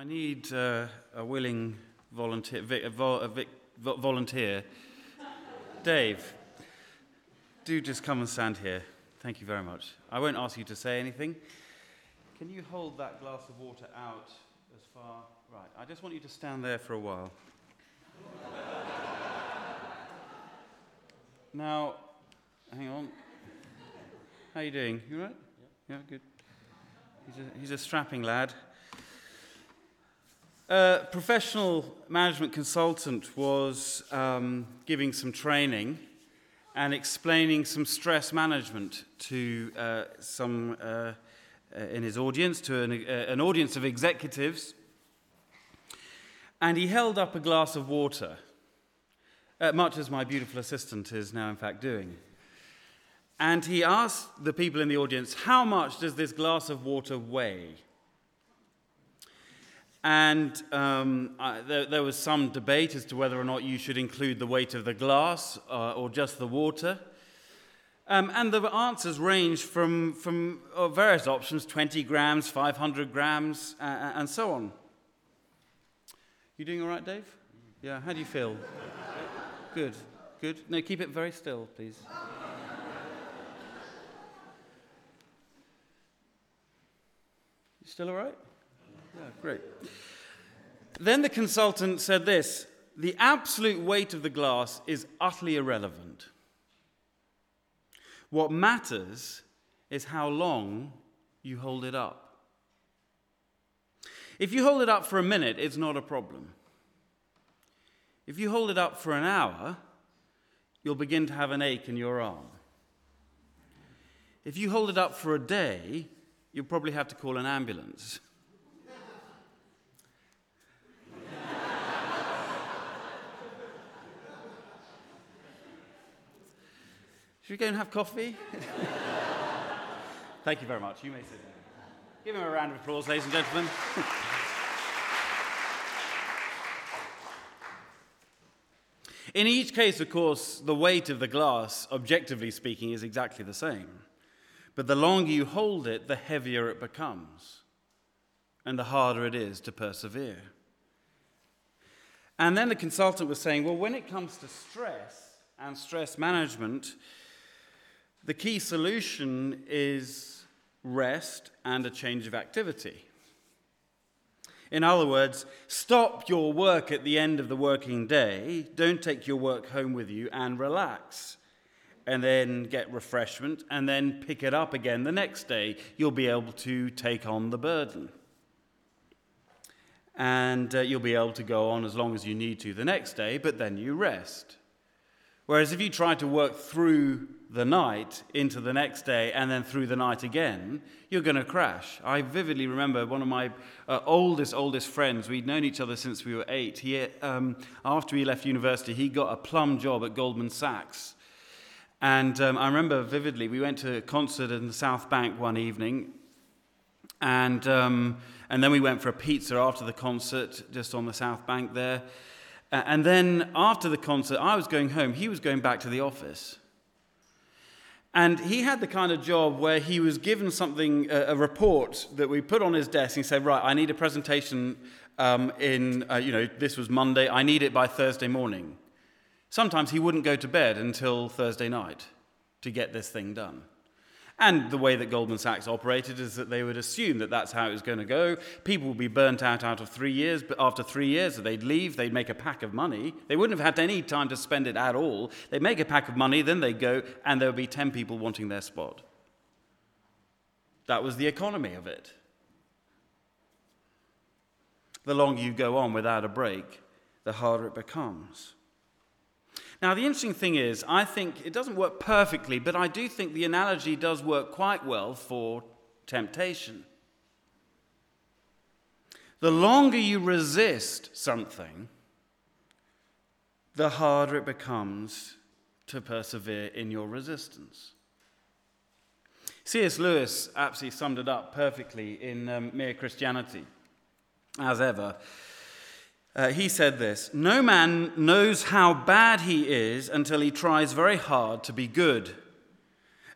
I need uh, a willing volunteer. Vic, a vol, a Vic, vo- volunteer. Dave, do just come and stand here. Thank you very much. I won't ask you to say anything. Can you hold that glass of water out as far? Right. I just want you to stand there for a while. now, hang on. How are you doing? You all right? Yeah, good. He's a, he's a strapping lad. A professional management consultant was um, giving some training and explaining some stress management to uh, some uh, in his audience, to an, uh, an audience of executives. And he held up a glass of water, uh, much as my beautiful assistant is now, in fact, doing. And he asked the people in the audience, How much does this glass of water weigh? And um, I, there, there, was some debate as to whether or not you should include the weight of the glass uh, or just the water. Um, and the answers ranged from, from uh, various options 20 grams, 500 grams, uh, uh, and so on. You doing all right, Dave? Yeah, how do you feel? good, good. No, keep it very still, please. You still all right? Great. Then the consultant said this the absolute weight of the glass is utterly irrelevant. What matters is how long you hold it up. If you hold it up for a minute, it's not a problem. If you hold it up for an hour, you'll begin to have an ache in your arm. If you hold it up for a day, you'll probably have to call an ambulance. Should we go and have coffee? Thank you very much. You may sit down. Give him a round of applause, ladies and gentlemen. In each case, of course, the weight of the glass, objectively speaking, is exactly the same. But the longer you hold it, the heavier it becomes, and the harder it is to persevere. And then the consultant was saying, well, when it comes to stress and stress management, the key solution is rest and a change of activity. In other words, stop your work at the end of the working day, don't take your work home with you, and relax. And then get refreshment, and then pick it up again the next day. You'll be able to take on the burden. And uh, you'll be able to go on as long as you need to the next day, but then you rest. Whereas if you try to work through the night into the next day and then through the night again, you're going to crash. I vividly remember one of my uh, oldest, oldest friends, we'd known each other since we were eight. He, um, after he left university, he got a plum job at Goldman Sachs. And um, I remember vividly, we went to a concert in the South Bank one evening, and, um, and then we went for a pizza after the concert just on the South Bank there. And then after the concert, I was going home, he was going back to the office. And he had the kind of job where he was given something, a, a report that we put on his desk. And he said, Right, I need a presentation um, in, uh, you know, this was Monday, I need it by Thursday morning. Sometimes he wouldn't go to bed until Thursday night to get this thing done. And the way that Goldman Sachs operated is that they would assume that that's how it was going to go. People would be burnt out out of three years, but after three years, they'd leave, they'd make a pack of money. They wouldn't have had any time to spend it at all. They'd make a pack of money, then they'd go, and there would be 10 people wanting their spot. That was the economy of it. The longer you go on without a break, the harder it becomes. Now, the interesting thing is, I think it doesn't work perfectly, but I do think the analogy does work quite well for temptation. The longer you resist something, the harder it becomes to persevere in your resistance. C.S. Lewis absolutely summed it up perfectly in um, Mere Christianity, as ever. Uh, he said this No man knows how bad he is until he tries very hard to be good.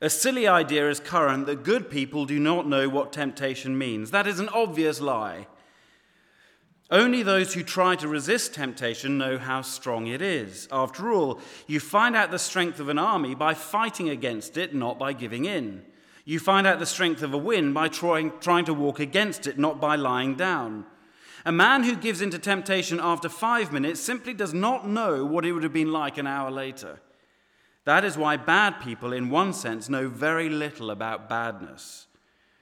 A silly idea is current that good people do not know what temptation means. That is an obvious lie. Only those who try to resist temptation know how strong it is. After all, you find out the strength of an army by fighting against it, not by giving in. You find out the strength of a wind by trying, trying to walk against it, not by lying down. A man who gives in to temptation after five minutes simply does not know what it would have been like an hour later. That is why bad people, in one sense, know very little about badness.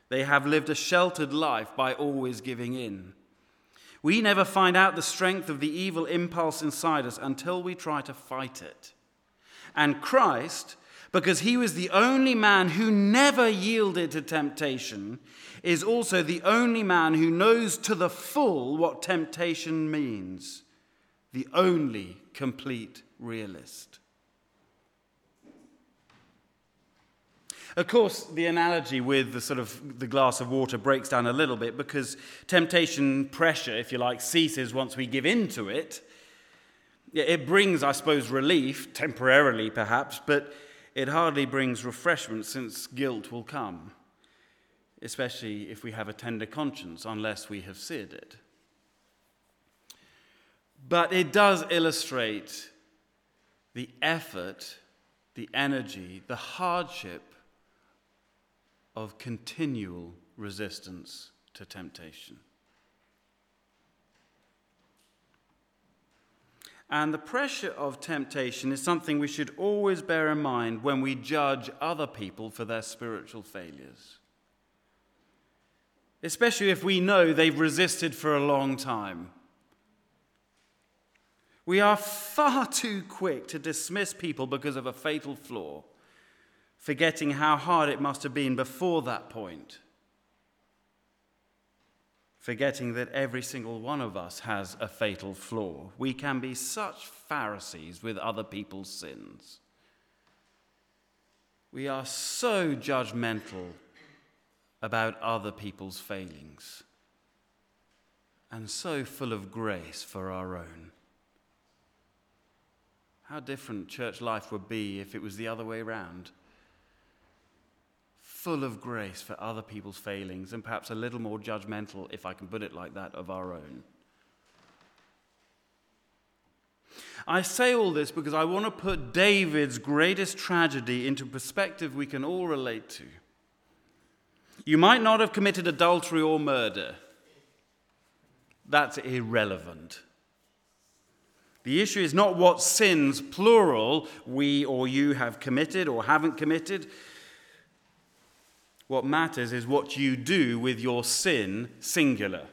They have lived a sheltered life by always giving in. We never find out the strength of the evil impulse inside us until we try to fight it. And Christ, because he was the only man who never yielded to temptation, is also the only man who knows to the full what temptation means, the only complete realist. Of course, the analogy with the sort of the glass of water breaks down a little bit because temptation pressure, if you like, ceases once we give in to it. It brings, I suppose, relief, temporarily perhaps, but it hardly brings refreshment since guilt will come, especially if we have a tender conscience, unless we have seared it. But it does illustrate the effort, the energy, the hardship of continual resistance to temptation. And the pressure of temptation is something we should always bear in mind when we judge other people for their spiritual failures. Especially if we know they've resisted for a long time. We are far too quick to dismiss people because of a fatal flaw forgetting how hard it must have been before that point. Forgetting that every single one of us has a fatal flaw. We can be such Pharisees with other people's sins. We are so judgmental about other people's failings and so full of grace for our own. How different church life would be if it was the other way around full of grace for other people's failings and perhaps a little more judgmental, if I can put it like that, of our own. I say all this because I want to put David's greatest tragedy into perspective we can all relate to. You might not have committed adultery or murder. That's irrelevant. The issue is not what sins, plural, we or you have committed or haven't committed. What matters is what you do with your sin, singular.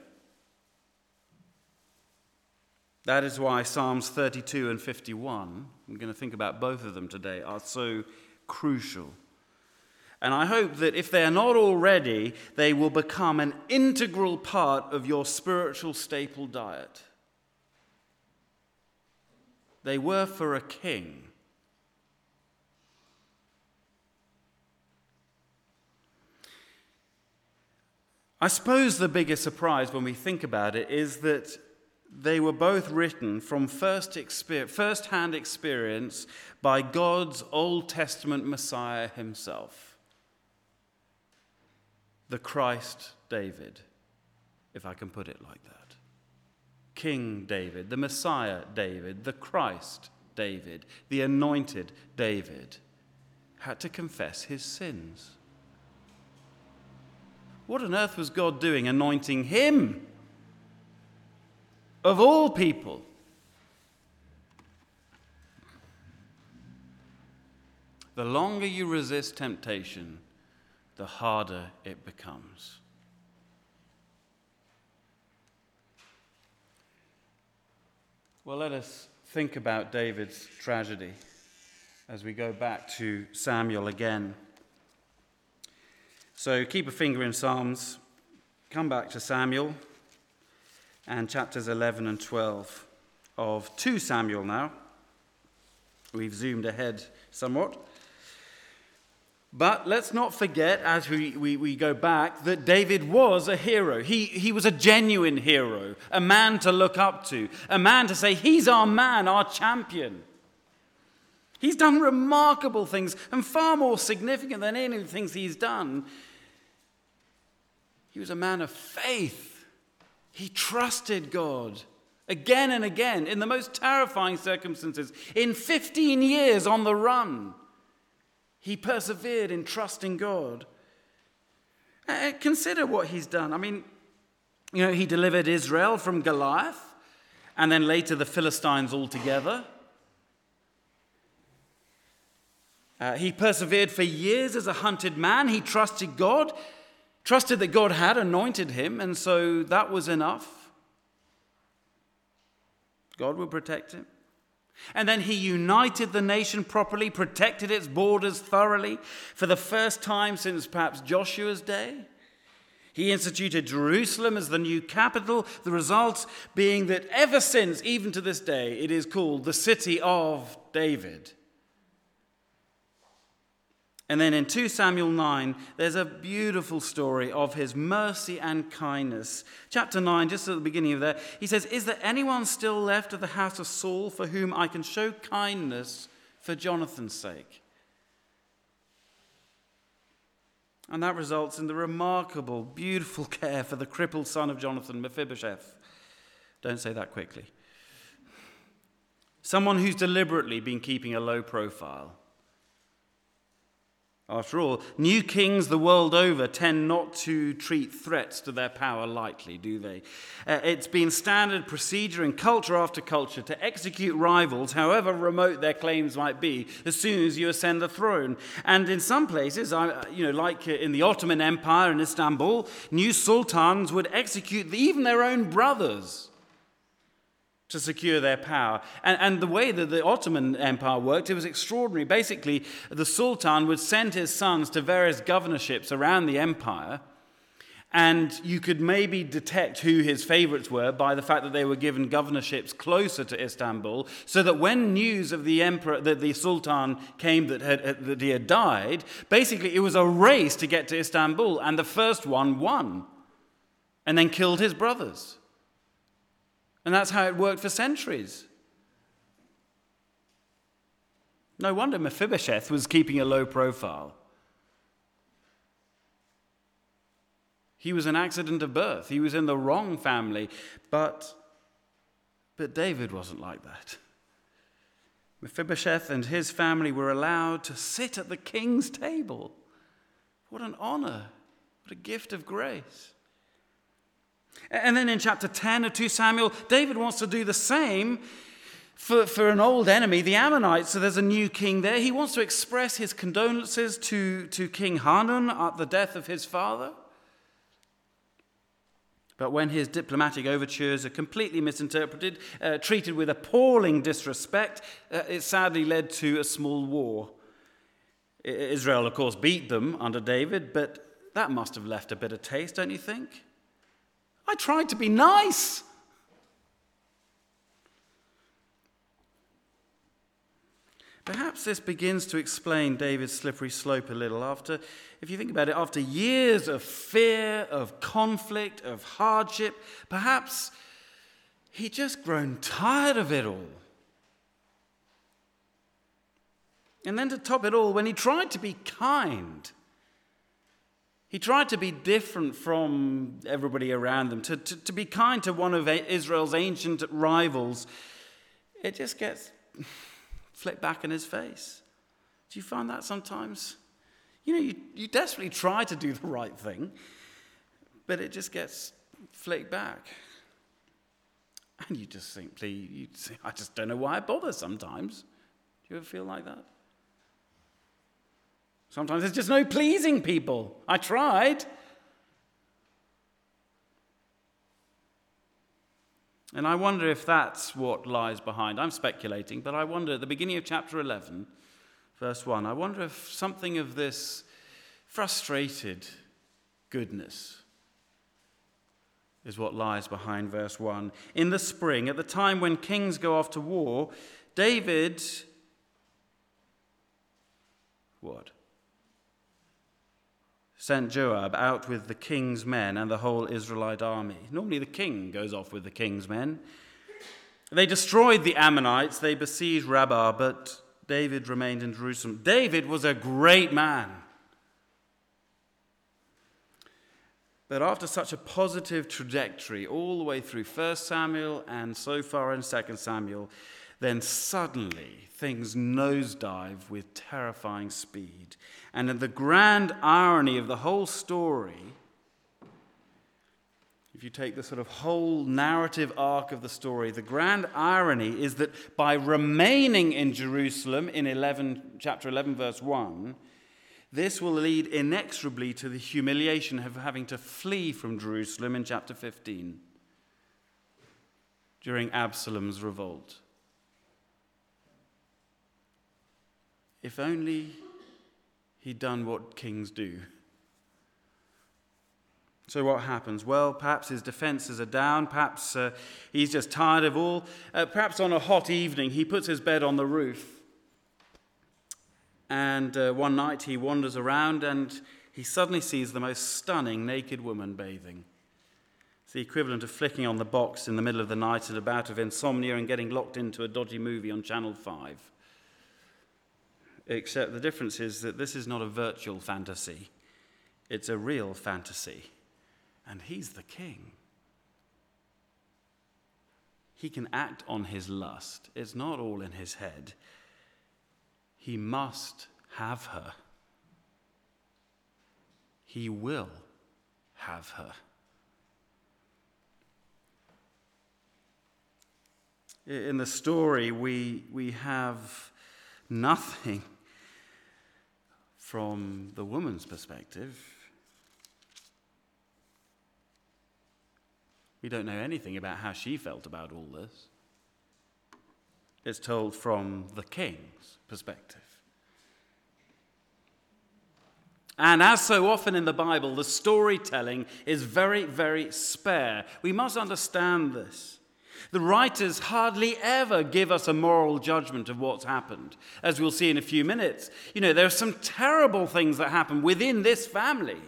That is why Psalms 32 and 51, I'm going to think about both of them today, are so crucial. And I hope that if they are not already, they will become an integral part of your spiritual staple diet. They were for a king. I suppose the biggest surprise when we think about it is that they were both written from first experience, hand experience by God's Old Testament Messiah himself, the Christ David, if I can put it like that. King David, the Messiah David, the Christ David, the anointed David, had to confess his sins. What on earth was God doing anointing him? Of all people. The longer you resist temptation, the harder it becomes. Well, let us think about David's tragedy as we go back to Samuel again. So keep a finger in Psalms, come back to Samuel and chapters 11 and 12 of 2 Samuel now. We've zoomed ahead somewhat. But let's not forget, as we, we, we, go back, that David was a hero. He, he was a genuine hero, a man to look up to, a man to say, He's our man, our champion. He's done remarkable things and far more significant than any of the things he's done. He was a man of faith. He trusted God again and again in the most terrifying circumstances. In 15 years on the run, he persevered in trusting God. Uh, consider what he's done. I mean, you know, he delivered Israel from Goliath and then later the Philistines altogether. Uh, he persevered for years as a hunted man. He trusted God, trusted that God had anointed him, and so that was enough. God would protect him. And then he united the nation properly, protected its borders thoroughly for the first time since perhaps Joshua's day. He instituted Jerusalem as the new capital, the result being that ever since, even to this day, it is called the city of David. And then in 2 Samuel 9, there's a beautiful story of his mercy and kindness. Chapter 9, just at the beginning of that, he says, Is there anyone still left of the house of Saul for whom I can show kindness for Jonathan's sake? And that results in the remarkable, beautiful care for the crippled son of Jonathan, Mephibosheth. Don't say that quickly. Someone who's deliberately been keeping a low profile after all, new kings the world over tend not to treat threats to their power lightly, do they? Uh, it's been standard procedure in culture after culture to execute rivals, however remote their claims might be, as soon as you ascend the throne. And in some places, you know, like in the Ottoman Empire in Istanbul, new sultans would execute even their own brothers to secure their power. And, and, the way that the Ottoman Empire worked, it was extraordinary. Basically, the Sultan would send his sons to various governorships around the empire, and you could maybe detect who his favorites were by the fact that they were given governorships closer to Istanbul, so that when news of the emperor, that the Sultan came that, had, that he had died, basically it was a race to get to Istanbul, and the first one won, and then killed his brothers. And that's how it worked for centuries. No wonder Mephibosheth was keeping a low profile. He was an accident of birth. He was in the wrong family. But, but David wasn't like that. Mephibosheth and his family were allowed to sit at the king's table. What an honor. What a gift of grace. And then in chapter 10 of 2 Samuel, David wants to do the same for, for an old enemy, the Ammonites. So there's a new king there. He wants to express his condolences to, to King Hanun at the death of his father. But when his diplomatic overtures are completely misinterpreted, uh, treated with appalling disrespect, uh, it sadly led to a small war. Israel, of course, beat them under David, but that must have left a bitter taste, don't you think? I tried to be nice. Perhaps this begins to explain David's slippery slope a little. After, if you think about it, after years of fear, of conflict, of hardship, perhaps he'd just grown tired of it all. And then to top it all, when he tried to be kind, he tried to be different from everybody around them, to, to, to be kind to one of Israel's ancient rivals. It just gets flipped back in his face. Do you find that sometimes? You know, you, you desperately try to do the right thing, but it just gets flicked back. And you just simply, you say, I just don't know why I bother sometimes. Do you ever feel like that? Sometimes there's just no pleasing people. I tried. And I wonder if that's what lies behind. I'm speculating, but I wonder at the beginning of chapter 11, verse 1, I wonder if something of this frustrated goodness is what lies behind verse 1. In the spring, at the time when kings go off to war, David, what? Sent Joab out with the king's men and the whole Israelite army. Normally, the king goes off with the king's men. They destroyed the Ammonites, they besieged Rabbah, but David remained in Jerusalem. David was a great man. But after such a positive trajectory, all the way through 1 Samuel and so far in 2 Samuel, then suddenly things nosedive with terrifying speed. And in the grand irony of the whole story, if you take the sort of whole narrative arc of the story, the grand irony is that by remaining in Jerusalem in 11, chapter 11, verse 1, this will lead inexorably to the humiliation of having to flee from Jerusalem in chapter 15 during Absalom's revolt. If only he'd done what kings do. So, what happens? Well, perhaps his defenses are down. Perhaps uh, he's just tired of all. Uh, perhaps on a hot evening, he puts his bed on the roof and uh, one night he wanders around and he suddenly sees the most stunning naked woman bathing. It's the equivalent of flicking on the box in the middle of the night at a bout of insomnia and getting locked into a dodgy movie on Channel 5. Except the difference is that this is not a virtual fantasy, it's a real fantasy. And he's the king. He can act on his lust, it's not all in his head. He must have her. He will have her. In the story, we, we have nothing from the woman's perspective. We don't know anything about how she felt about all this. It's told from the king's perspective. And as so often in the Bible, the storytelling is very, very spare. We must understand this. The writers hardly ever give us a moral judgment of what's happened, as we'll see in a few minutes. You know, there are some terrible things that happen within this family.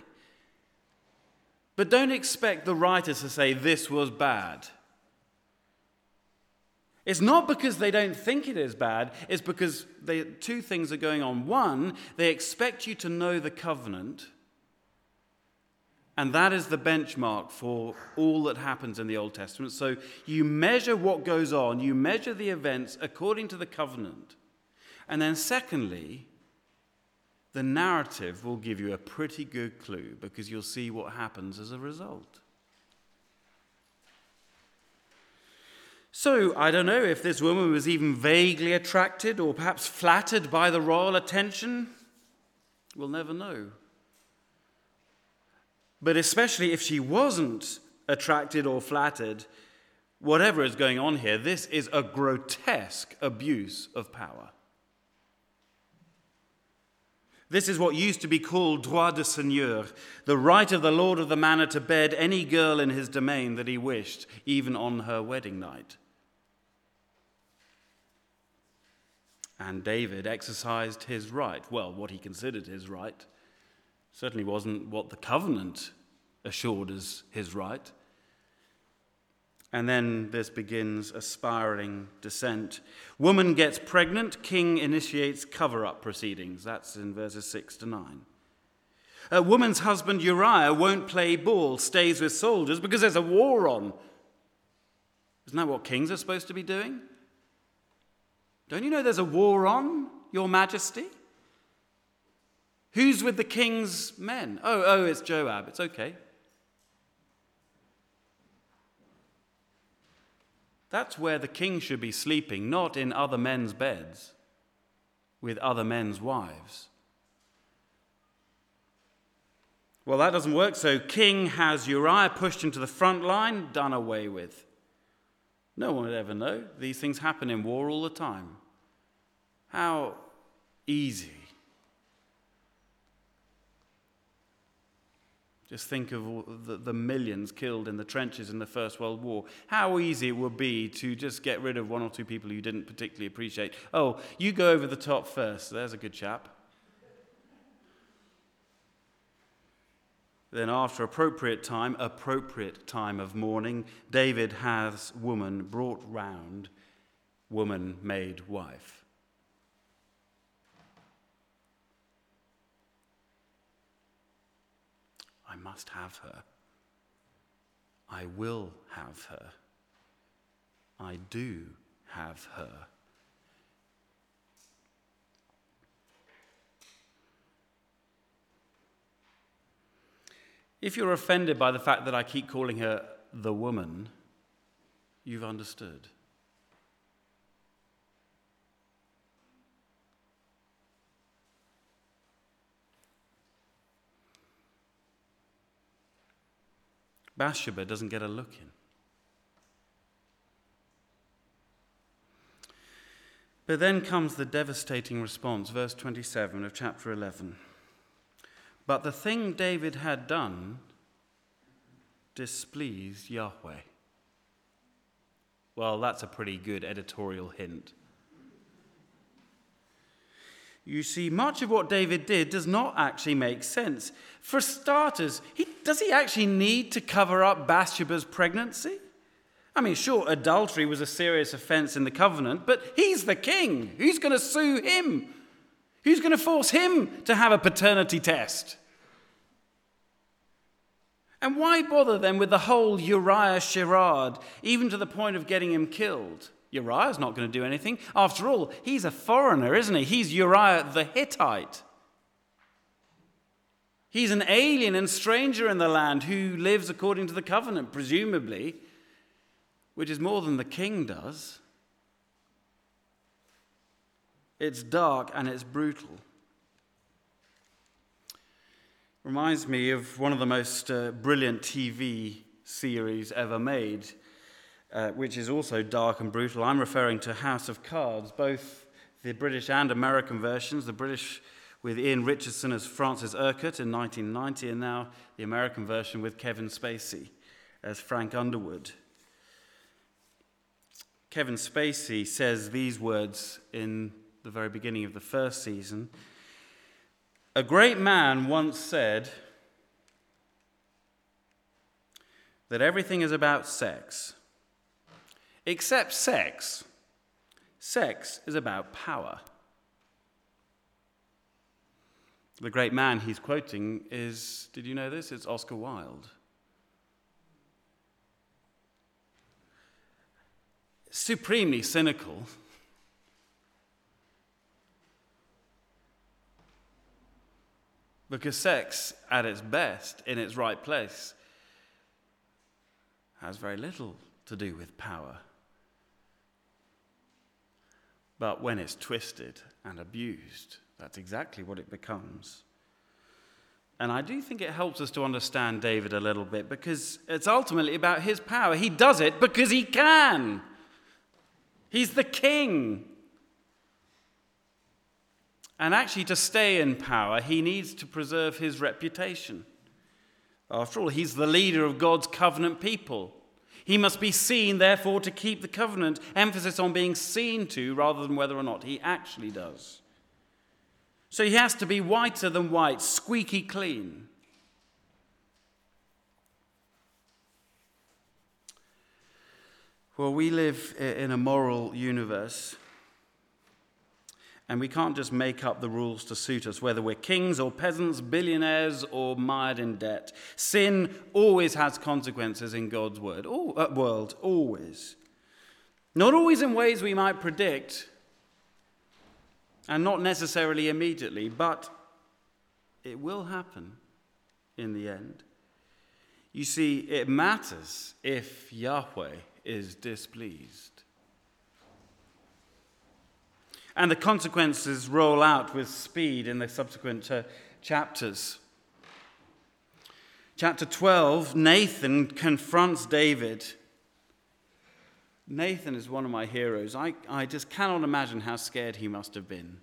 But don't expect the writers to say this was bad. It's not because they don't think it is bad, it's because they, two things are going on. One, they expect you to know the covenant, and that is the benchmark for all that happens in the Old Testament. So you measure what goes on, you measure the events according to the covenant. And then, secondly, the narrative will give you a pretty good clue because you'll see what happens as a result. So, I don't know if this woman was even vaguely attracted or perhaps flattered by the royal attention. We'll never know. But especially if she wasn't attracted or flattered, whatever is going on here, this is a grotesque abuse of power. This is what used to be called droit de seigneur, the right of the lord of the manor to bed any girl in his domain that he wished, even on her wedding night. And David exercised his right. Well, what he considered his right certainly wasn't what the covenant assured as his right. And then this begins a spiraling descent. Woman gets pregnant, king initiates cover up proceedings. That's in verses 6 to 9. A woman's husband Uriah won't play ball, stays with soldiers because there's a war on. Isn't that what kings are supposed to be doing? Don't you know there's a war on, Your Majesty? Who's with the king's men? Oh, oh, it's Joab. It's okay. That's where the king should be sleeping, not in other men's beds with other men's wives. Well, that doesn't work, so King has Uriah pushed into the front line, done away with. No one would ever know. These things happen in war all the time. How easy. Just think of the, the, millions killed in the trenches in the First World War. How easy it would be to just get rid of one or two people you didn't particularly appreciate. Oh, you go over the top first. There's a good chap. Then, after appropriate time, appropriate time of mourning, David has woman brought round, woman made wife. I must have her. I will have her. I do have her. If you're offended by the fact that I keep calling her the woman, you've understood. Bathsheba doesn't get a look in. But then comes the devastating response, verse 27 of chapter 11. But the thing David had done displeased Yahweh. Well, that's a pretty good editorial hint. You see, much of what David did does not actually make sense. For starters, he, does he actually need to cover up Bathsheba's pregnancy? I mean, sure, adultery was a serious offense in the covenant, but he's the king. Who's going to sue him? Who's going to force him to have a paternity test? And why bother then with the whole Uriah charade, even to the point of getting him killed? Uriah's not going to do anything. After all, he's a foreigner, isn't he? He's Uriah the Hittite. He's an alien and stranger in the land who lives according to the covenant, presumably, which is more than the king does. It's dark and it's brutal. Reminds me of one of the most uh, brilliant TV series ever made uh, which is also dark and brutal. I'm referring to House of Cards, both the British and American versions. The British with Ian Richardson as Francis Urquhart in 1990, and now the American version with Kevin Spacey as Frank Underwood. Kevin Spacey says these words in the very beginning of the first season. A great man once said that everything is about sex except sex. Sex is about power. The great man he's quoting is, did you know this? It's Oscar Wilde. Supremely cynical. Because sex, at its best, in its right place, has very little to do with power. But when it's twisted and abused, that's exactly what it becomes. And I do think it helps us to understand David a little bit because it's ultimately about his power. He does it because he can. He's the king. And actually, to stay in power, he needs to preserve his reputation. After all, he's the leader of God's covenant people. He must be seen, therefore, to keep the covenant. Emphasis on being seen to rather than whether or not he actually does. So he has to be whiter than white, squeaky clean. Well, we live in a moral universe and we can't just make up the rules to suit us, whether we're kings or peasants, billionaires or mired in debt. Sin always has consequences in God's word, all, uh, world, always. Not always in ways we might predict, and not necessarily immediately, but it will happen in the end. You see, it matters if Yahweh is displeased. And the consequences roll out with speed in the subsequent uh, chapters. Chapter 12, Nathan confronts David. Nathan is one of my heroes. I, I just cannot imagine how scared he must have been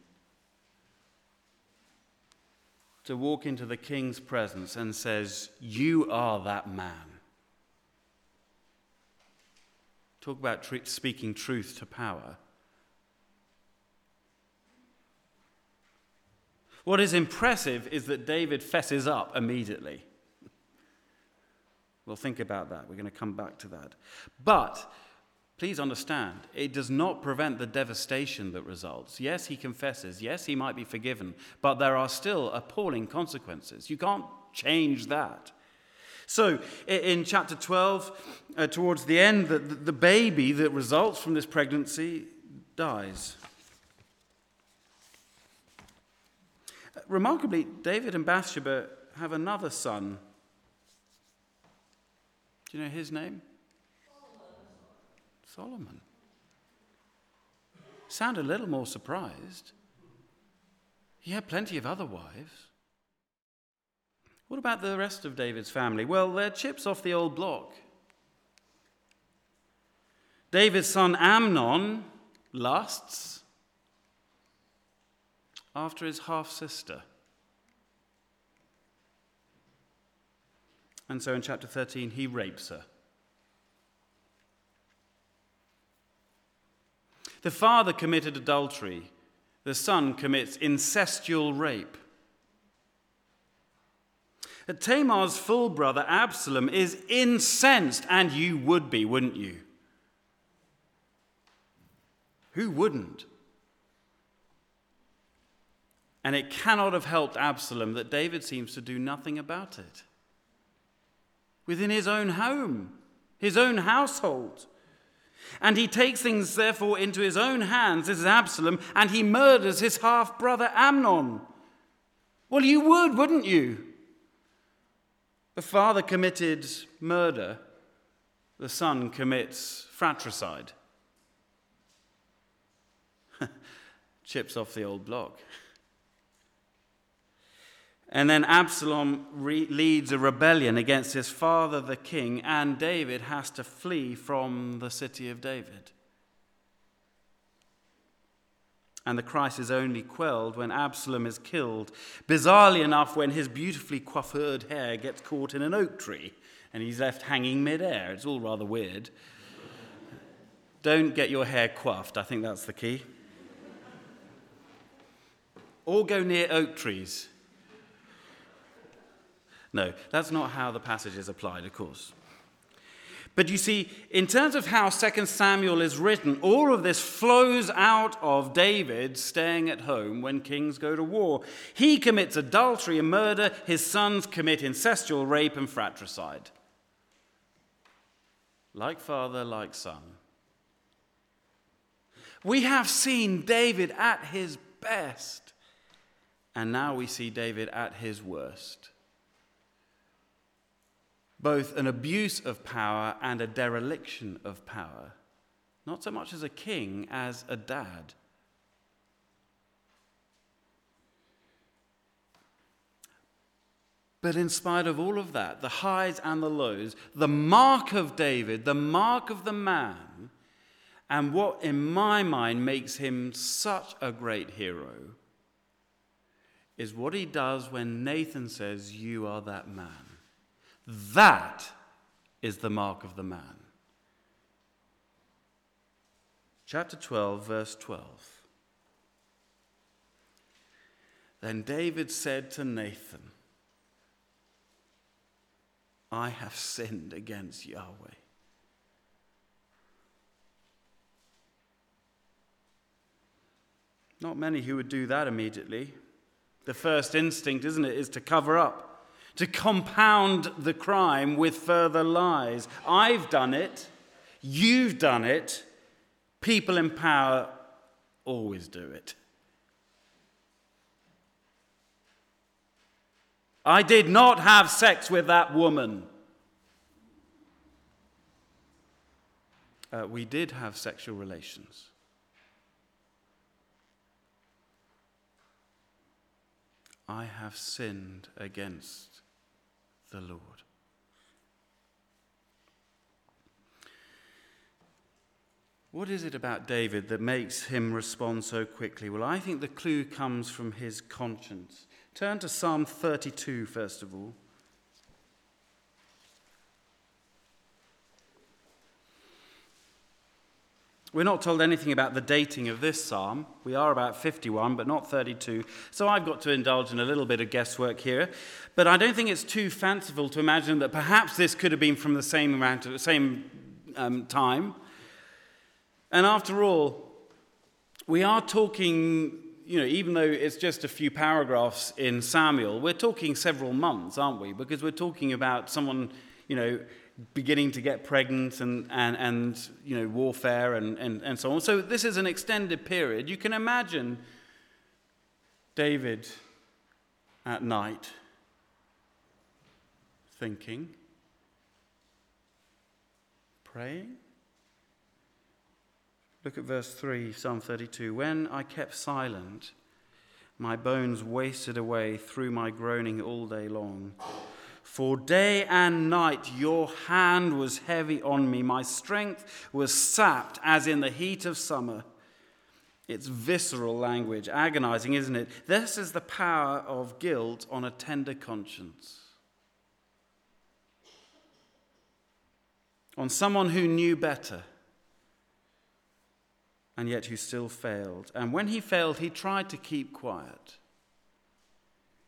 to walk into the king's presence and says, You are that man. Talk about tr- speaking truth to power. What is impressive is that David fesses up immediately. We'll think about that. We're going to come back to that. But please understand, it does not prevent the devastation that results. Yes, he confesses. Yes, he might be forgiven. But there are still appalling consequences. You can't change that. So, in chapter 12, uh, towards the end, the, the baby that results from this pregnancy dies. Remarkably, David and Bathsheba have another son. Do you know his name? Solomon. Solomon. Sound a little more surprised. He had plenty of other wives. What about the rest of David's family? Well, they're chips off the old block. David's son Amnon lusts after his half sister. And so in chapter 13, he rapes her. The father committed adultery, the son commits incestual rape. Tamar's full brother Absalom is incensed, and you would be, wouldn't you? Who wouldn't? And it cannot have helped Absalom that David seems to do nothing about it. Within his own home, his own household. And he takes things, therefore, into his own hands, this is Absalom, and he murders his half brother Amnon. Well, you would, wouldn't you? The father committed murder, the son commits fratricide. Chips off the old block. And then Absalom re- leads a rebellion against his father, the king, and David has to flee from the city of David. and the crisis is only quelled when Absalom is killed. Bizarrely enough, when his beautifully coiffured hair gets caught in an oak tree and he's left hanging midair. It's all rather weird. Don't get your hair coiffed, I think that's the key. Or go near oak trees. No, that's not how the passage is applied, of course. But you see, in terms of how 2 Samuel is written, all of this flows out of David staying at home when kings go to war. He commits adultery and murder, his sons commit incestual rape and fratricide. Like father, like son. We have seen David at his best, and now we see David at his worst both an abuse of power and a dereliction of power, not so much as a king as a dad. But in spite of all of that, the highs and the lows, the mark of David, the mark of the man, and what in my mind makes him such a great hero is what he does when Nathan says, You are that man. That is the mark of the man. Chapter 12, verse 12. Then David said to Nathan, I have sinned against Yahweh. Not many who would do that immediately. The first instinct, isn't it, is to cover up to compound the crime with further lies. I've done it, you've done it, people in power always do it. I did not have sex with that woman. Uh, we did have sexual relations. I have sinned against the Lord. What is it about David that makes him respond so quickly? Well, I think the clue comes from his conscience. Turn to Psalm 32, first of all. We're not told anything about the dating of this psalm. We are about 51, but not 32. So I've got to indulge in a little bit of guesswork here. But I don't think it's too fanciful to imagine that perhaps this could have been from the same, of, same um, time. And after all, we are talking, you know, even though it's just a few paragraphs in Samuel, we're talking several months, aren't we? Because we're talking about someone, you know, beginning to get pregnant and, and, and you know, warfare and, and, and so on. So this is an extended period. You can imagine David at night thinking, praying. Look at verse 3, Psalm 32. When I kept silent, my bones wasted away through my groaning all day long. For day and night your hand was heavy on me. My strength was sapped as in the heat of summer. It's visceral language, agonizing, isn't it? This is the power of guilt on a tender conscience. On someone who knew better and yet who still failed. And when he failed, he tried to keep quiet.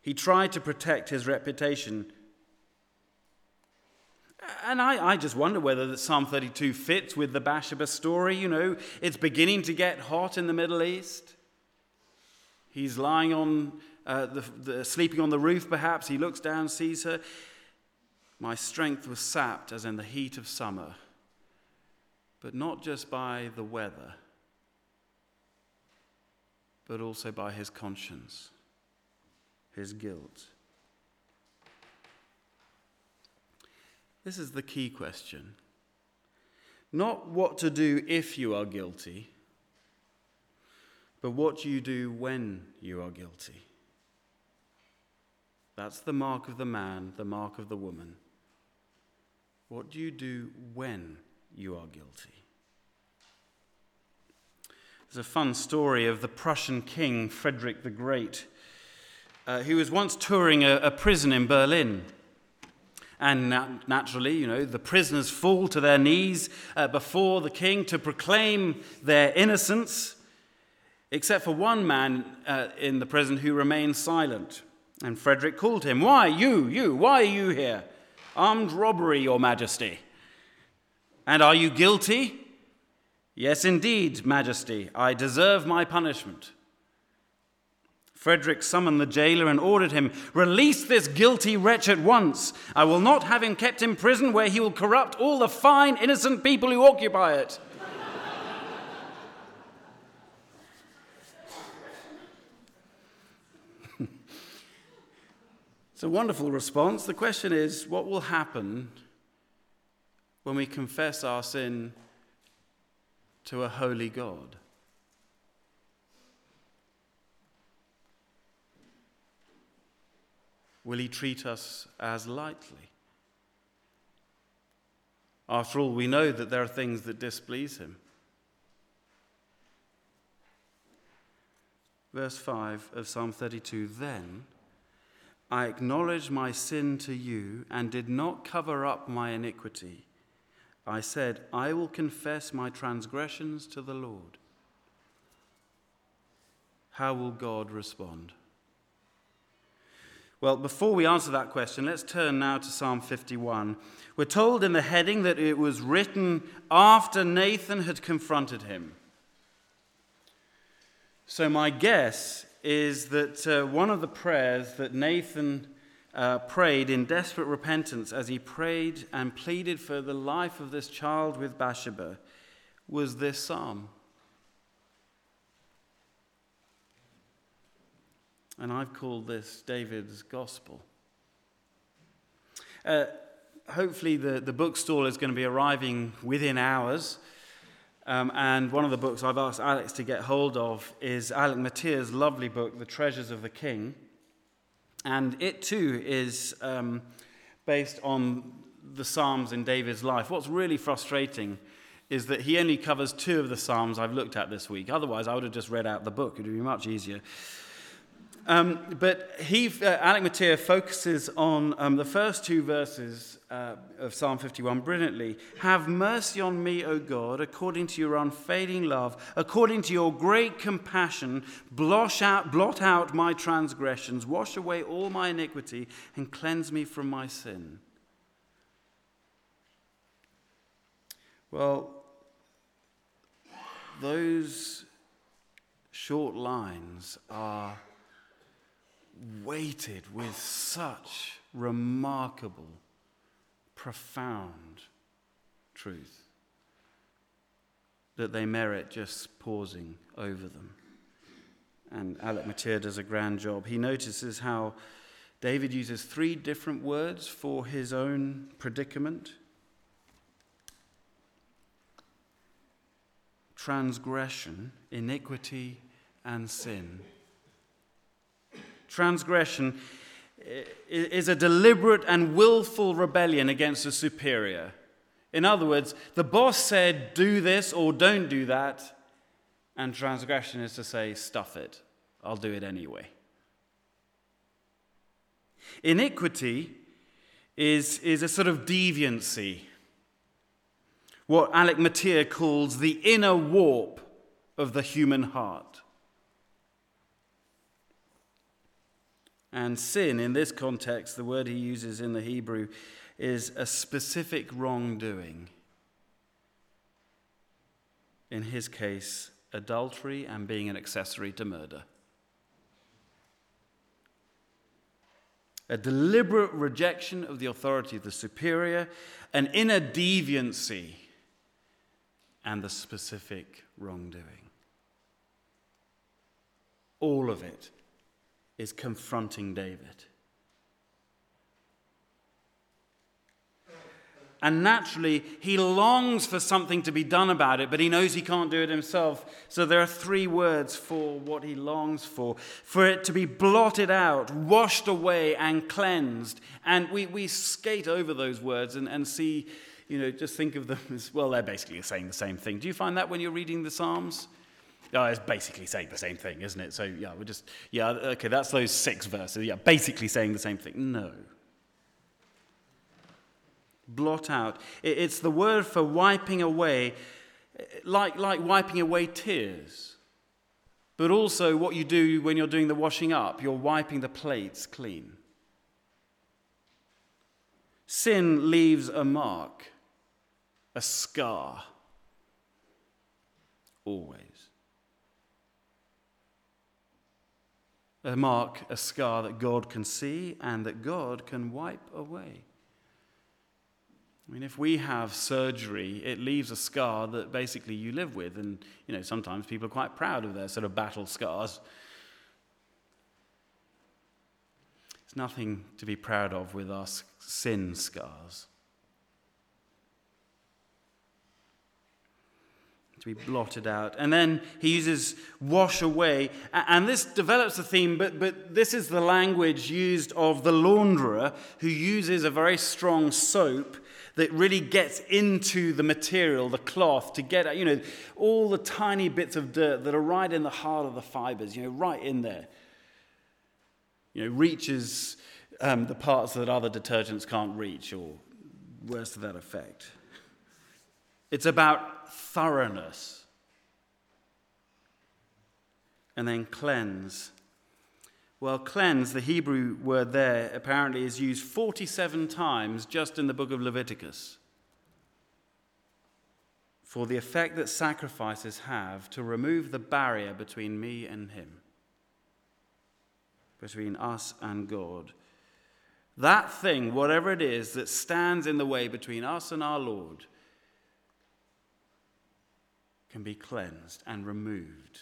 He tried to protect his reputation. And I, I just wonder whether Psalm 32 fits with the Bathsheba story. You know, it's beginning to get hot in the Middle East. He's lying on, uh, the, the, sleeping on the roof, perhaps. He looks down, sees her. My strength was sapped as in the heat of summer, but not just by the weather but also by his conscience, his guilt. This is the key question. Not what to do if you are guilty, but what you do when you are guilty. That's the mark of the man, the mark of the woman. What do you do when you are guilty? There's a fun story of the Prussian king, Frederick the Great, uh, who was once touring a, a prison in Berlin. And nat- naturally, you know, the prisoners fall to their knees uh, before the king to proclaim their innocence, except for one man uh, in the prison who remained silent. And Frederick called him, Why, you, you, why are you here? Armed robbery, your majesty. And are you guilty? Yes, indeed, Majesty, I deserve my punishment. Frederick summoned the jailer and ordered him, Release this guilty wretch at once. I will not have him kept in prison where he will corrupt all the fine, innocent people who occupy it. it's a wonderful response. The question is what will happen when we confess our sin to a holy God. Will he treat us as lightly? After all, we know that there are things that displease him. Verse 5 of Psalm 32 Then I acknowledged my sin to you and did not cover up my iniquity. I said, I will confess my transgressions to the Lord. How will God respond? Well, before we answer that question, let's turn now to Psalm 51. We're told in the heading that it was written after Nathan had confronted him. So, my guess is that uh, one of the prayers that Nathan uh, prayed in desperate repentance as he prayed and pleaded for the life of this child with Bathsheba was this psalm. And I've called this David's Gospel. Uh, hopefully, the, the bookstall is going to be arriving within hours. Um, and one of the books I've asked Alex to get hold of is Alec Motyer's lovely book, The Treasures of the King. And it too is um, based on the Psalms in David's life. What's really frustrating is that he only covers two of the Psalms I've looked at this week. Otherwise, I would have just read out the book, it would be much easier. Um, but he, uh, Alec Motyer focuses on um, the first two verses uh, of Psalm 51 brilliantly. Have mercy on me, O God, according to your unfailing love, according to your great compassion. Out, blot out my transgressions, wash away all my iniquity, and cleanse me from my sin. Well, those short lines are weighted with such remarkable, profound truth that they merit just pausing over them. And Alec Motyer does a grand job. He notices how David uses three different words for his own predicament transgression, iniquity, and sin. Transgression eh, is a deliberate and willful rebellion against a superior. In other words, the boss said, do this or don't do that, and transgression is to say, stuff it, I'll do it anyway. Iniquity is, is a sort of deviancy what Alec Motyer calls the inner warp of the human heart. And sin, in this context, the word he uses in the Hebrew is a specific wrongdoing. In his case, adultery and being an accessory to murder. A deliberate rejection of the authority of the superior, an inner deviancy and the specific wrongdoing. All of it is confronting David. And naturally, he longs for something to be done about it, but he knows he can't do it himself. So there are three words for what he longs for for it to be blotted out, washed away, and cleansed. And we, we skate over those words and, and see you know, just think of them as well, they're basically saying the same thing. Do you find that when you're reading the Psalms? Oh, it's basically saying the same thing, isn't it? So, yeah, we're just, yeah, okay, that's those six verses. Yeah, basically saying the same thing. No. Blot out. It's the word for wiping away, like, like wiping away tears. But also what you do when you're doing the washing up, you're wiping the plates clean. Sin leaves a mark a scar. Always. A mark, a scar that God can see and that God can wipe away. I mean, if we have surgery, it leaves a scar that basically you live with. And, you know, sometimes people are quite proud of their sort of battle scars. It's nothing to be proud of with our sin scars. To be blotted out. And then he uses wash away. And this develops a theme, but, but this is the language used of the launderer who uses a very strong soap that really gets into the material, the cloth, to get, you know, all the tiny bits of dirt that are right in the heart of the fibers, you know, right in there. You know, reaches um, the parts that other detergents can't reach, or worse to that effect. It's about thoroughness. And then cleanse. Well, cleanse, the Hebrew word there apparently is used 47 times just in the book of Leviticus for the effect that sacrifices have to remove the barrier between me and Him, between us and God. That thing, whatever it is that stands in the way between us and our Lord, can be cleansed and removed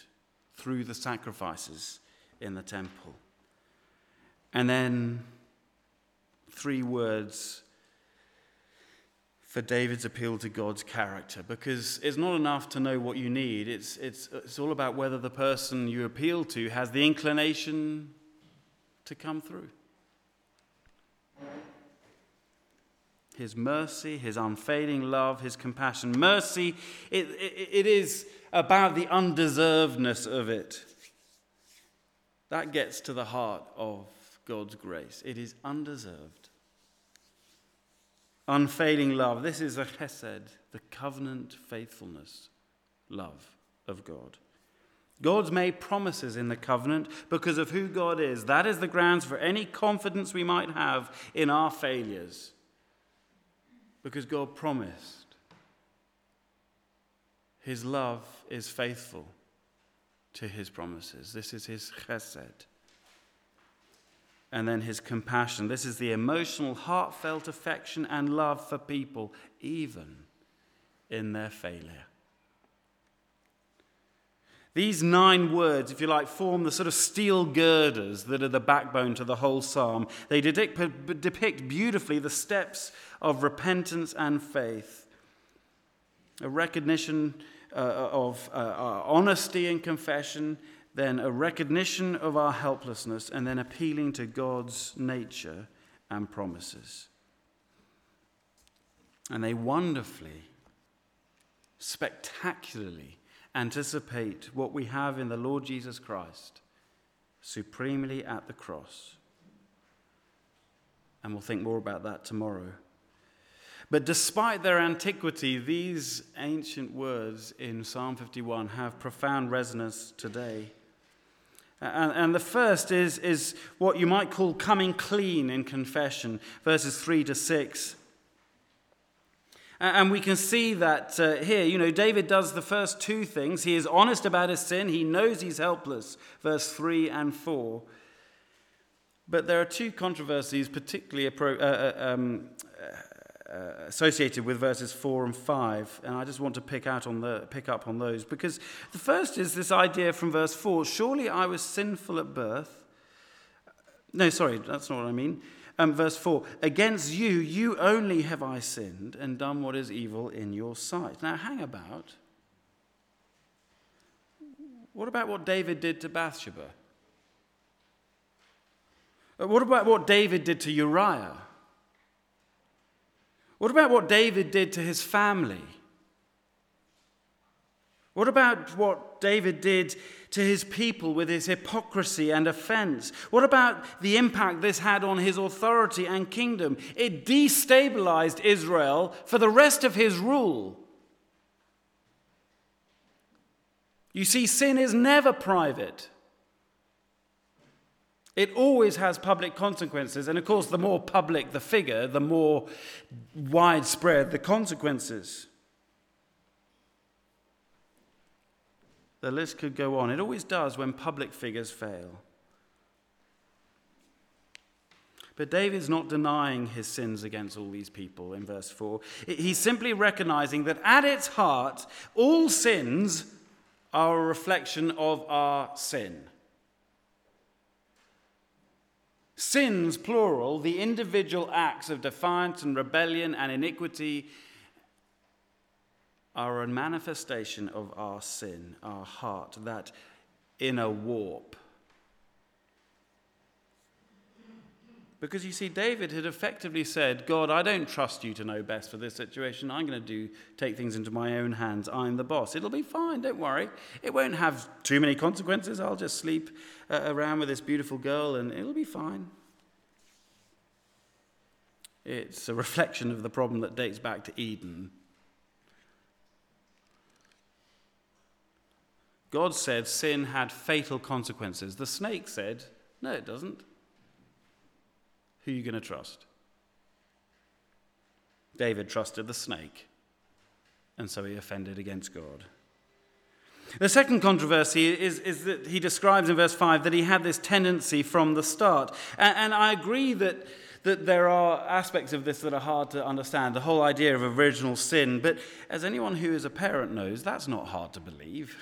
through the sacrifices in the temple. And then three words for David's appeal to God's character because it's not enough to know what you need. It's, it's, it's all about whether the person you appeal to has the inclination to come through. His mercy, his unfailing love, his compassion. Mercy, it, it, it is about the undeservedness of it. That gets to the heart of God's grace. It is undeserved. Unfailing love. This is a chesed, the covenant faithfulness love of God. God's made promises in the covenant because of who God is. That is the grounds for any confidence we might have in our failures because God promised. His love is faithful. to his promises. This is his chesed. And then his compassion. This is the emotional, heartfelt affection and love for people, even in their failure. These nine words, if you like, form the sort of steel girders that are the backbone to the whole psalm. They depict, depict beautifully the steps of repentance and faith. A recognition uh, of uh, our honesty and confession, then a recognition of our helplessness, and then appealing to God's nature and promises. And they wonderfully, spectacularly anticipate what we have in the Lord Jesus Christ supremely at the cross. And we'll think more about that tomorrow. But despite their antiquity, these ancient words in Psalm 51 have profound resonance today. And, and, the first is, is what you might call coming clean in confession, verses 3 to 6. And we can see that uh, here, you know, David does the first two things. He is honest about his sin, he knows he's helpless, verse 3 and 4. But there are two controversies, particularly uh, uh, um, uh, associated with verses 4 and 5, and I just want to pick, out on the, pick up on those. Because the first is this idea from verse 4 Surely I was sinful at birth. No, sorry, that's not what I mean. Um, verse 4 Against you, you only have I sinned and done what is evil in your sight. Now, hang about. What about what David did to Bathsheba? Uh, what about what David did to Uriah? What about what David did to his family? What about what David did to his people with his hypocrisy and offense? What about the impact this had on his authority and kingdom? It destabilized Israel for the rest of his rule. You see, sin is never private. It always has public consequences. And of course, the more public the figure, the more widespread the consequences. The list could go on. It always does when public figures fail. But David's not denying his sins against all these people in verse 4. He's simply recognizing that at its heart, all sins are a reflection of our sin. Sins, plural, the individual acts of defiance and rebellion and iniquity are a manifestation of our sin, our heart, that inner warp. Because you see, David had effectively said, God, I don't trust you to know best for this situation. I'm going to do take things into my own hands. I'm the boss. It'll be fine. Don't worry. It won't have too many consequences. I'll just sleep uh, around with this beautiful girl and it'll be fine. It's a reflection of the problem that dates back to Eden God said sin had fatal consequences. The snake said, No, it doesn't. Who are you going to trust? David trusted the snake, and so he offended against God. The second controversy is, is that he describes in verse 5 that he had this tendency from the start. And, and I agree that, that there are aspects of this that are hard to understand, the whole idea of original sin. But as anyone who is a parent knows, that's not hard to believe.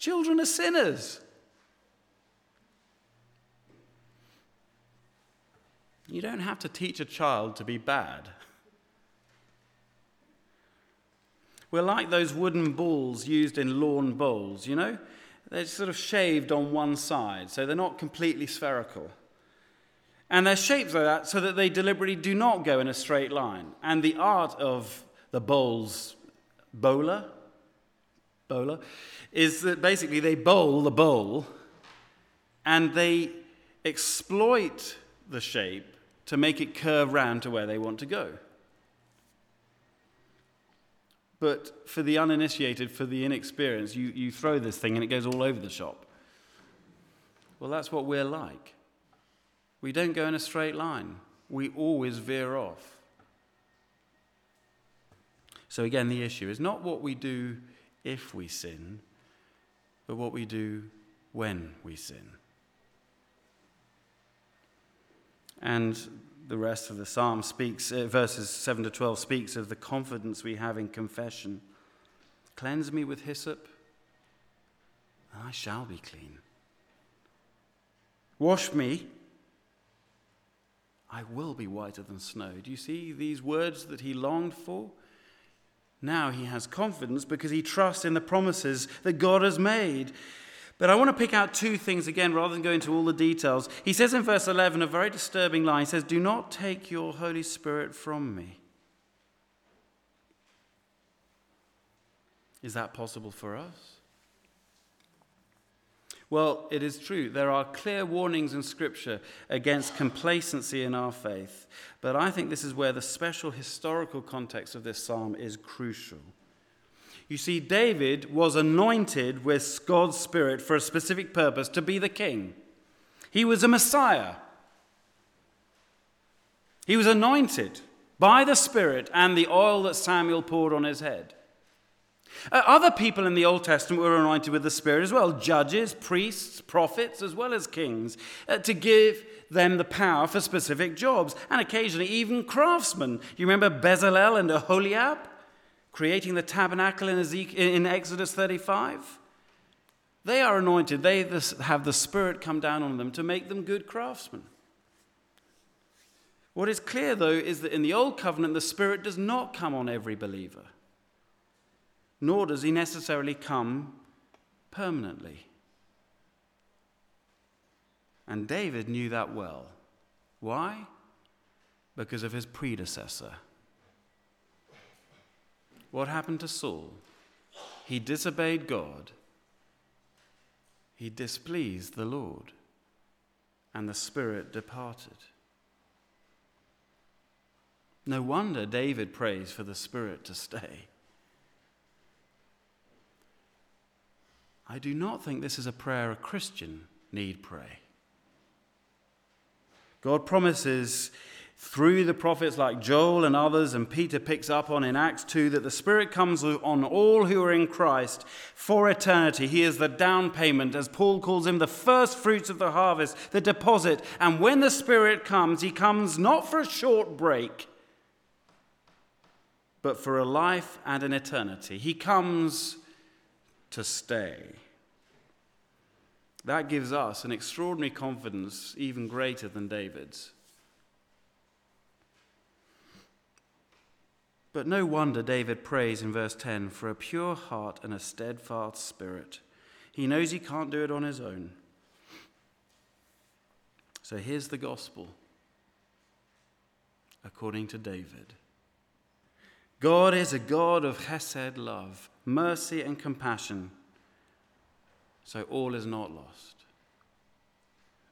Children are sinners. You don't have to teach a child to be bad. We're like those wooden balls used in lawn bowls, you know? They're sort of shaved on one side, so they're not completely spherical. And they're shaped like that so that they deliberately do not go in a straight line. And the art of the bowl's bowler, bowler is that basically they bowl the bowl and they exploit the shape to make it curve round to where they want to go. But for the uninitiated, for the inexperienced, you, you throw this thing and it goes all over the shop. Well, that's what we're like. We don't go in a straight line, we always veer off. So, again, the issue is not what we do if we sin, but what we do when we sin. And the rest of the psalm speaks, uh, verses 7 to 12, speaks of the confidence we have in confession. Cleanse me with hyssop, and I shall be clean. Wash me, I will be whiter than snow. Do you see these words that he longed for? Now he has confidence because he trusts in the promises that God has made. But I want to pick out two things again rather than go into all the details. He says in verse 11 a very disturbing line. He says, Do not take your Holy Spirit from me. Is that possible for us? Well, it is true. There are clear warnings in Scripture against complacency in our faith. But I think this is where the special historical context of this psalm is crucial. You see, David was anointed with God's Spirit for a specific purpose to be the king. He was a Messiah. He was anointed by the Spirit and the oil that Samuel poured on his head. Uh, other people in the Old Testament were anointed with the Spirit as well judges, priests, prophets, as well as kings, uh, to give them the power for specific jobs, and occasionally even craftsmen. You remember Bezalel and Aholiab creating the tabernacle in, in Exodus 35? They are anointed, they have the Spirit come down on them to make them good craftsmen. What is clear, though, is that in the Old Covenant, the Spirit does not come on every believer nor does he necessarily come permanently. And David knew that well. Why? Because of his predecessor. What happened to Saul? He disobeyed God, he displeased the Lord, and the Spirit departed. No wonder David prays for the Spirit to stay. I do not think this is a prayer a Christian need pray. God promises through the prophets like Joel and others, and Peter picks up on in Acts 2, that the Spirit comes on all who are in Christ for eternity. He is the down payment, as Paul calls him, the first fruits of the harvest, the deposit. And when the Spirit comes, he comes not for a short break, but for a life and an eternity. He comes to stay. That gives us an extraordinary confidence, even greater than David's. But no wonder David prays in verse 10 for a pure heart and a steadfast spirit. He knows he can't do it on his own. So here's the gospel according to David. God is a God of chesed love, mercy, and compassion. So all is not lost.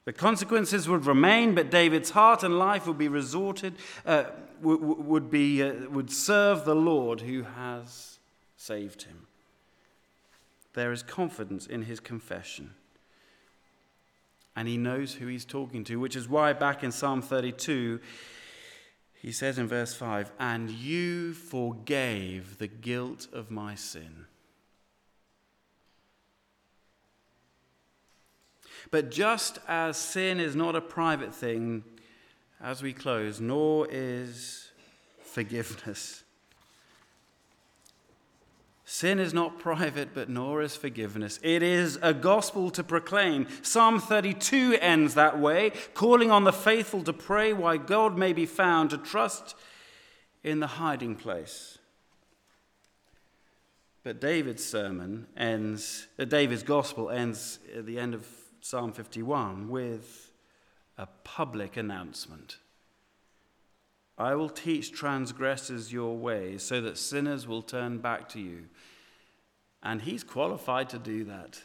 The consequences would remain, but David's heart and life would be resorted, uh, would, would, be, uh, would serve the Lord who has saved him. There is confidence in his confession. And he knows who he's talking to, which is why back in Psalm 32, he says in verse 5, And you forgave the guilt of my sin. But just as sin is not a private thing, as we close, nor is forgiveness. Sin is not private, but nor is forgiveness. It is a gospel to proclaim. Psalm 32 ends that way, calling on the faithful to pray why God may be found, to trust in the hiding place. But David's sermon ends, uh, David's gospel ends at the end of Psalm 51 with a public announcement. I will teach transgressors your ways so that sinners will turn back to you. And he's qualified to do that.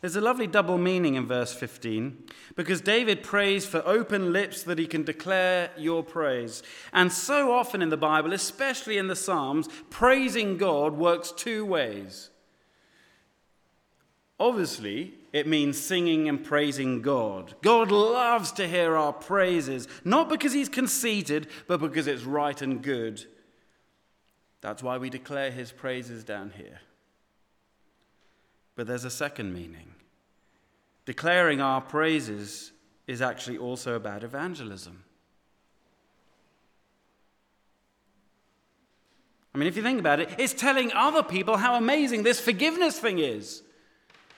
There's a lovely double meaning in verse 15 because David prays for open lips that he can declare your praise. And so often in the Bible, especially in the Psalms, praising God works two ways. Obviously, it means singing and praising God. God loves to hear our praises, not because he's conceited, but because it's right and good. That's why we declare his praises down here. But there's a second meaning. Declaring our praises is actually also about evangelism. I mean, if you think about it, it's telling other people how amazing this forgiveness thing is.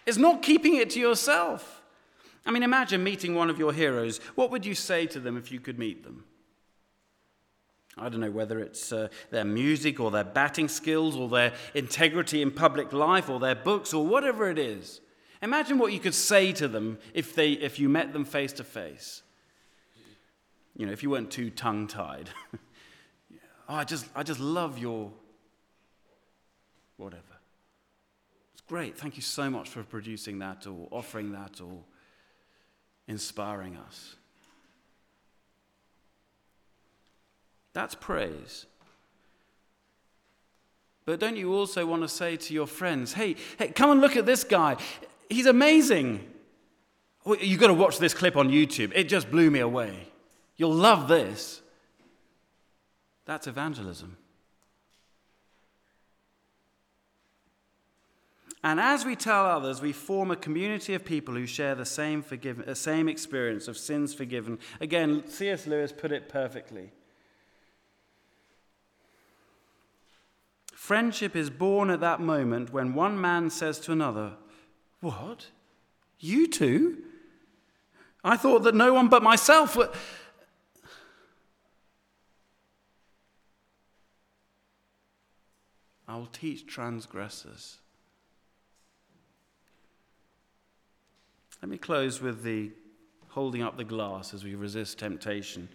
It's not keeping it to yourself. I mean, imagine meeting one of your heroes. What would you say to them if you could meet them? I don't know whether it's uh, their music or their batting skills or their integrity in public life or their books or whatever it is. Imagine what you could say to them if, they, if you met them face to face. You know, if you weren't too tongue tied. oh, I just, I just love your whatever great. Thank you so much for producing that or offering that or inspiring us. That's praise. But don't you also want to say to your friends, hey, hey, come and look at this guy. He's amazing. You've got to watch this clip on YouTube. It just blew me away. You'll love this. That's evangelism. And as we tell others, we form a community of people who share the same, forgiven, the same experience of sins forgiven. Again, C.S. Lewis put it perfectly. Friendship is born at that moment when one man says to another, What? You too? I thought that no one but myself would. I will teach transgressors Let me close with the holding up the glass as we resist temptation.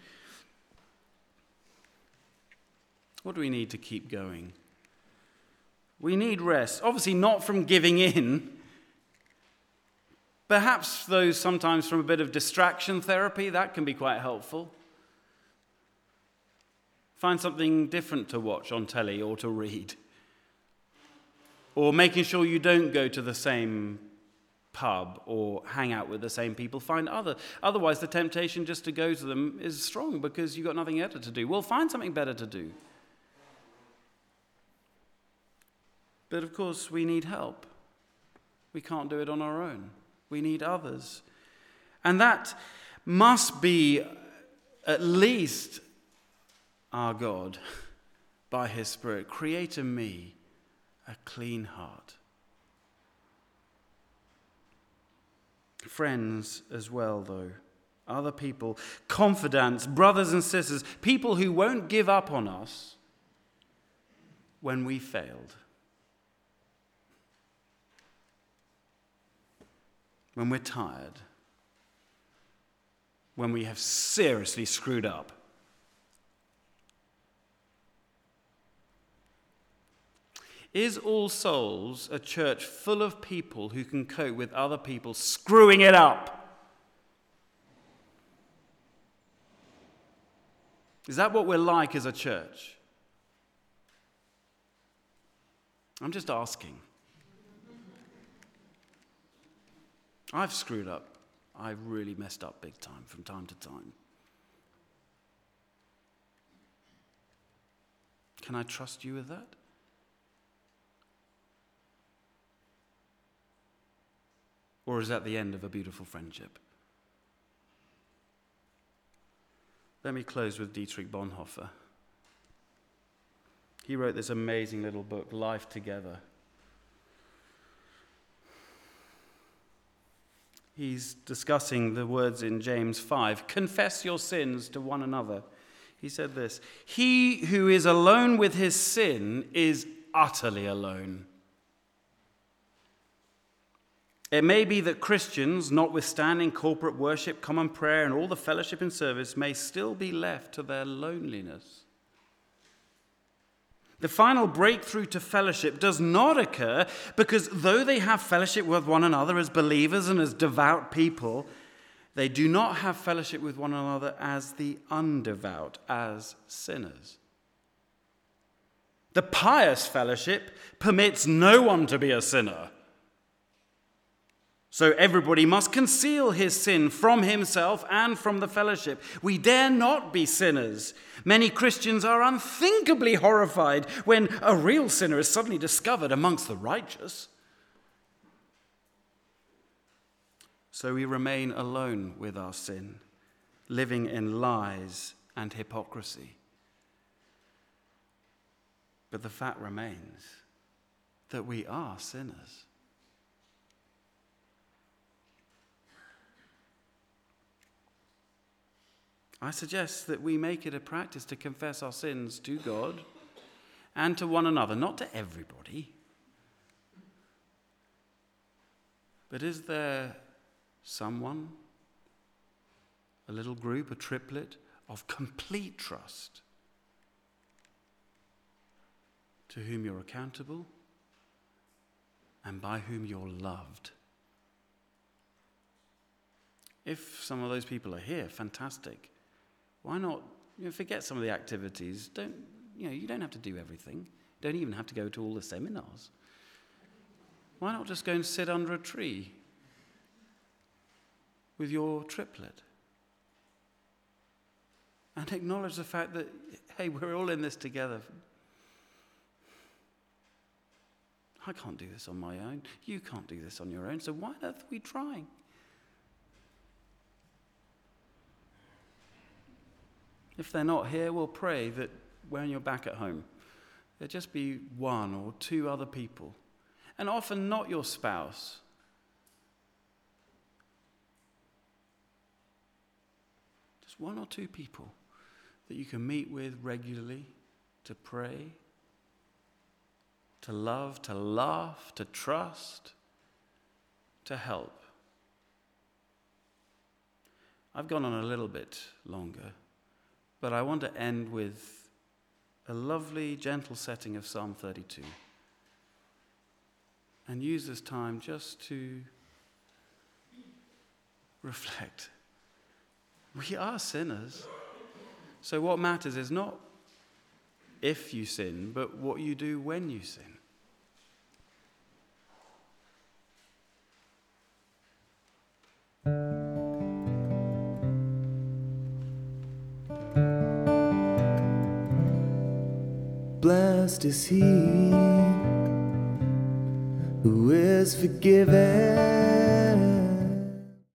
What do we need to keep going? We need rest. Obviously, not from giving in. Perhaps, though, sometimes from a bit of distraction therapy, that can be quite helpful. Find something different to watch on telly or to read. Or making sure you don't go to the same pub or hang out with the same people. Find other. Otherwise, the temptation just to go to them is strong because you've got nothing better to do. Well, find something better to do. But of course, we need help. We can't do it on our own. We need others. And that must be at least our God by His Spirit. Create in me a clean heart Friends as well, though. Other people, confidants, brothers and sisters, people who won't give up on us when we failed. When we're tired. When we have seriously screwed up. Is All Souls a church full of people who can cope with other people screwing it up? Is that what we're like as a church? I'm just asking. I've screwed up. I've really messed up big time from time to time. Can I trust you with that? Or is that the end of a beautiful friendship? Let me close with Dietrich Bonhoeffer. He wrote this amazing little book, Life Together. He's discussing the words in James 5 Confess your sins to one another. He said this He who is alone with his sin is utterly alone. It may be that Christians, notwithstanding corporate worship, common prayer, and all the fellowship and service, may still be left to their loneliness. The final breakthrough to fellowship does not occur because, though they have fellowship with one another as believers and as devout people, they do not have fellowship with one another as the undevout, as sinners. The pious fellowship permits no one to be a sinner. So everybody must conceal his sin from himself and from the fellowship. We dare not be sinners. Many Christians are unthinkably horrified when a real sinner is suddenly discovered amongst the righteous. So we remain alone with our sin, living in lies and hypocrisy. But the fact remains that we are sinners. I suggest that we make it a practice to confess our sins to God and to one another, not to everybody. But is there someone, a little group, a triplet of complete trust to whom you're accountable and by whom you're loved? If some of those people are here, fantastic. Why not you know, forget some of the activities? Don't, you know, you don't have to do everything. You don't even have to go to all the seminars. Why not just go and sit under a tree with your triplet? And acknowledge the fact that, hey, we're all in this together. I can't do this on my own. You can't do this on your own. So why on earth are we trying? If they're not here, we'll pray that when you're back at home, there'll just be one or two other people, and often not your spouse. Just one or two people that you can meet with regularly to pray, to love, to laugh, to trust, to help. I've gone on a little bit longer. But I want to end with a lovely, gentle setting of Psalm 32 and use this time just to reflect. We are sinners. So, what matters is not if you sin, but what you do when you sin. Blessed is he who is forgiven